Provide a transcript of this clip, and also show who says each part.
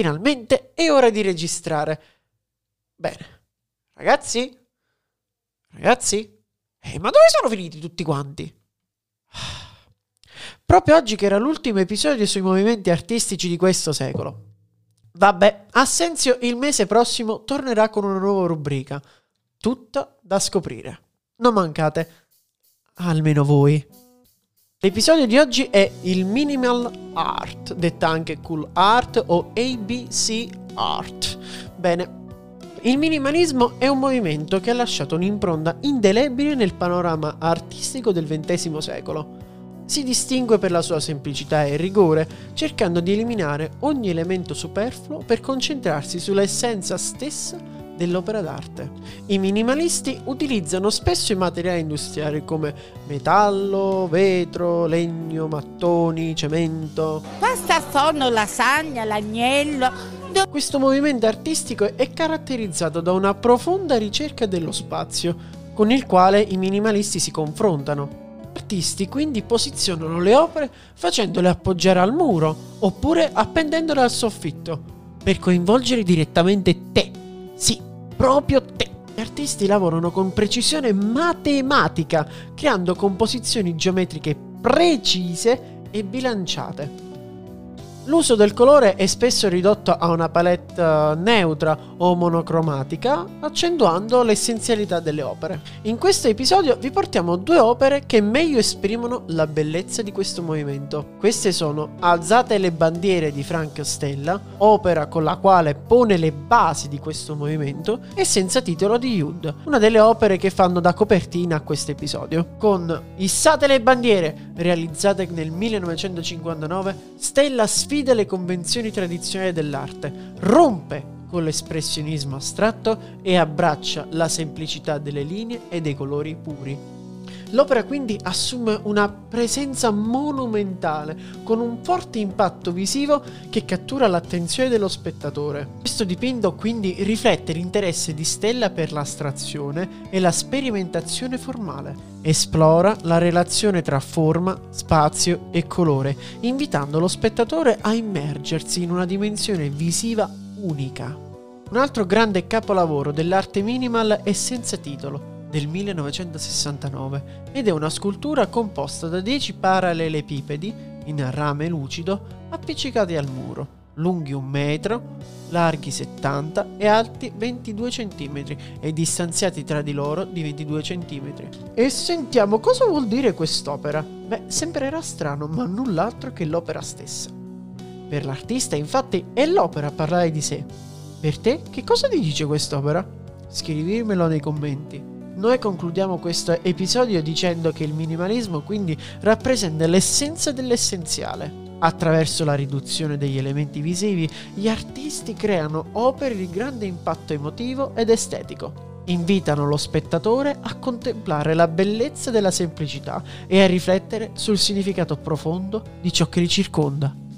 Speaker 1: Finalmente è ora di registrare. Bene. Ragazzi? Ragazzi? Eh, ma dove sono finiti tutti quanti? Proprio oggi che era l'ultimo episodio sui movimenti artistici di questo secolo. Vabbè, Assenzio il mese prossimo tornerà con una nuova rubrica. Tutta da scoprire. Non mancate. Almeno voi. L'episodio di oggi è il Minimal Art, detta anche Cool Art o ABC Art. Bene, il minimalismo è un movimento che ha lasciato un'impronta indelebile nel panorama artistico del XX secolo. Si distingue per la sua semplicità e rigore, cercando di eliminare ogni elemento superfluo per concentrarsi sull'essenza stessa dell'opera d'arte. I minimalisti utilizzano spesso i materiali industriali come metallo, vetro, legno, mattoni, cemento.
Speaker 2: Pasta forno, lasagna, l'agnello.
Speaker 1: Questo movimento artistico è caratterizzato da una profonda ricerca dello spazio, con il quale i minimalisti si confrontano. Gli artisti quindi posizionano le opere facendole appoggiare al muro oppure appendendole al soffitto per coinvolgere direttamente te. Sì, proprio te. Gli artisti lavorano con precisione matematica, creando composizioni geometriche precise e bilanciate. L'uso del colore è spesso ridotto a una palette eh, neutra o monocromatica, accentuando l'essenzialità delle opere. In questo episodio vi portiamo due opere che meglio esprimono la bellezza di questo movimento. Queste sono Alzate le bandiere di Frank Stella, opera con la quale pone le basi di questo movimento, e Senza titolo di Yud, una delle opere che fanno da copertina a questo episodio. Con Issate le bandiere, realizzate nel 1959, Stella sfida sfida le convenzioni tradizionali dell'arte, rompe con l'espressionismo astratto e abbraccia la semplicità delle linee e dei colori puri. L'opera quindi assume una presenza monumentale, con un forte impatto visivo che cattura l'attenzione dello spettatore. Questo dipinto quindi riflette l'interesse di Stella per l'astrazione e la sperimentazione formale. Esplora la relazione tra forma, spazio e colore, invitando lo spettatore a immergersi in una dimensione visiva unica. Un altro grande capolavoro dell'arte minimal è Senza titolo, del 1969 ed è una scultura composta da 10 parallelepipedi in rame lucido appiccicati al muro, lunghi un metro, larghi 70 e alti 22 cm e distanziati tra di loro di 22 cm. E sentiamo cosa vuol dire quest'opera. Beh, sembrerà strano, ma null'altro che l'opera stessa. Per l'artista, infatti, è l'opera a parlare di sé. Per te, che cosa ti dice quest'opera? Scrivimelo nei commenti. Noi concludiamo questo episodio dicendo che il minimalismo quindi rappresenta l'essenza dell'essenziale. Attraverso la riduzione degli elementi visivi, gli artisti creano opere di grande impatto emotivo ed estetico. Invitano lo spettatore a contemplare la bellezza della semplicità e a riflettere sul significato profondo di ciò che li circonda.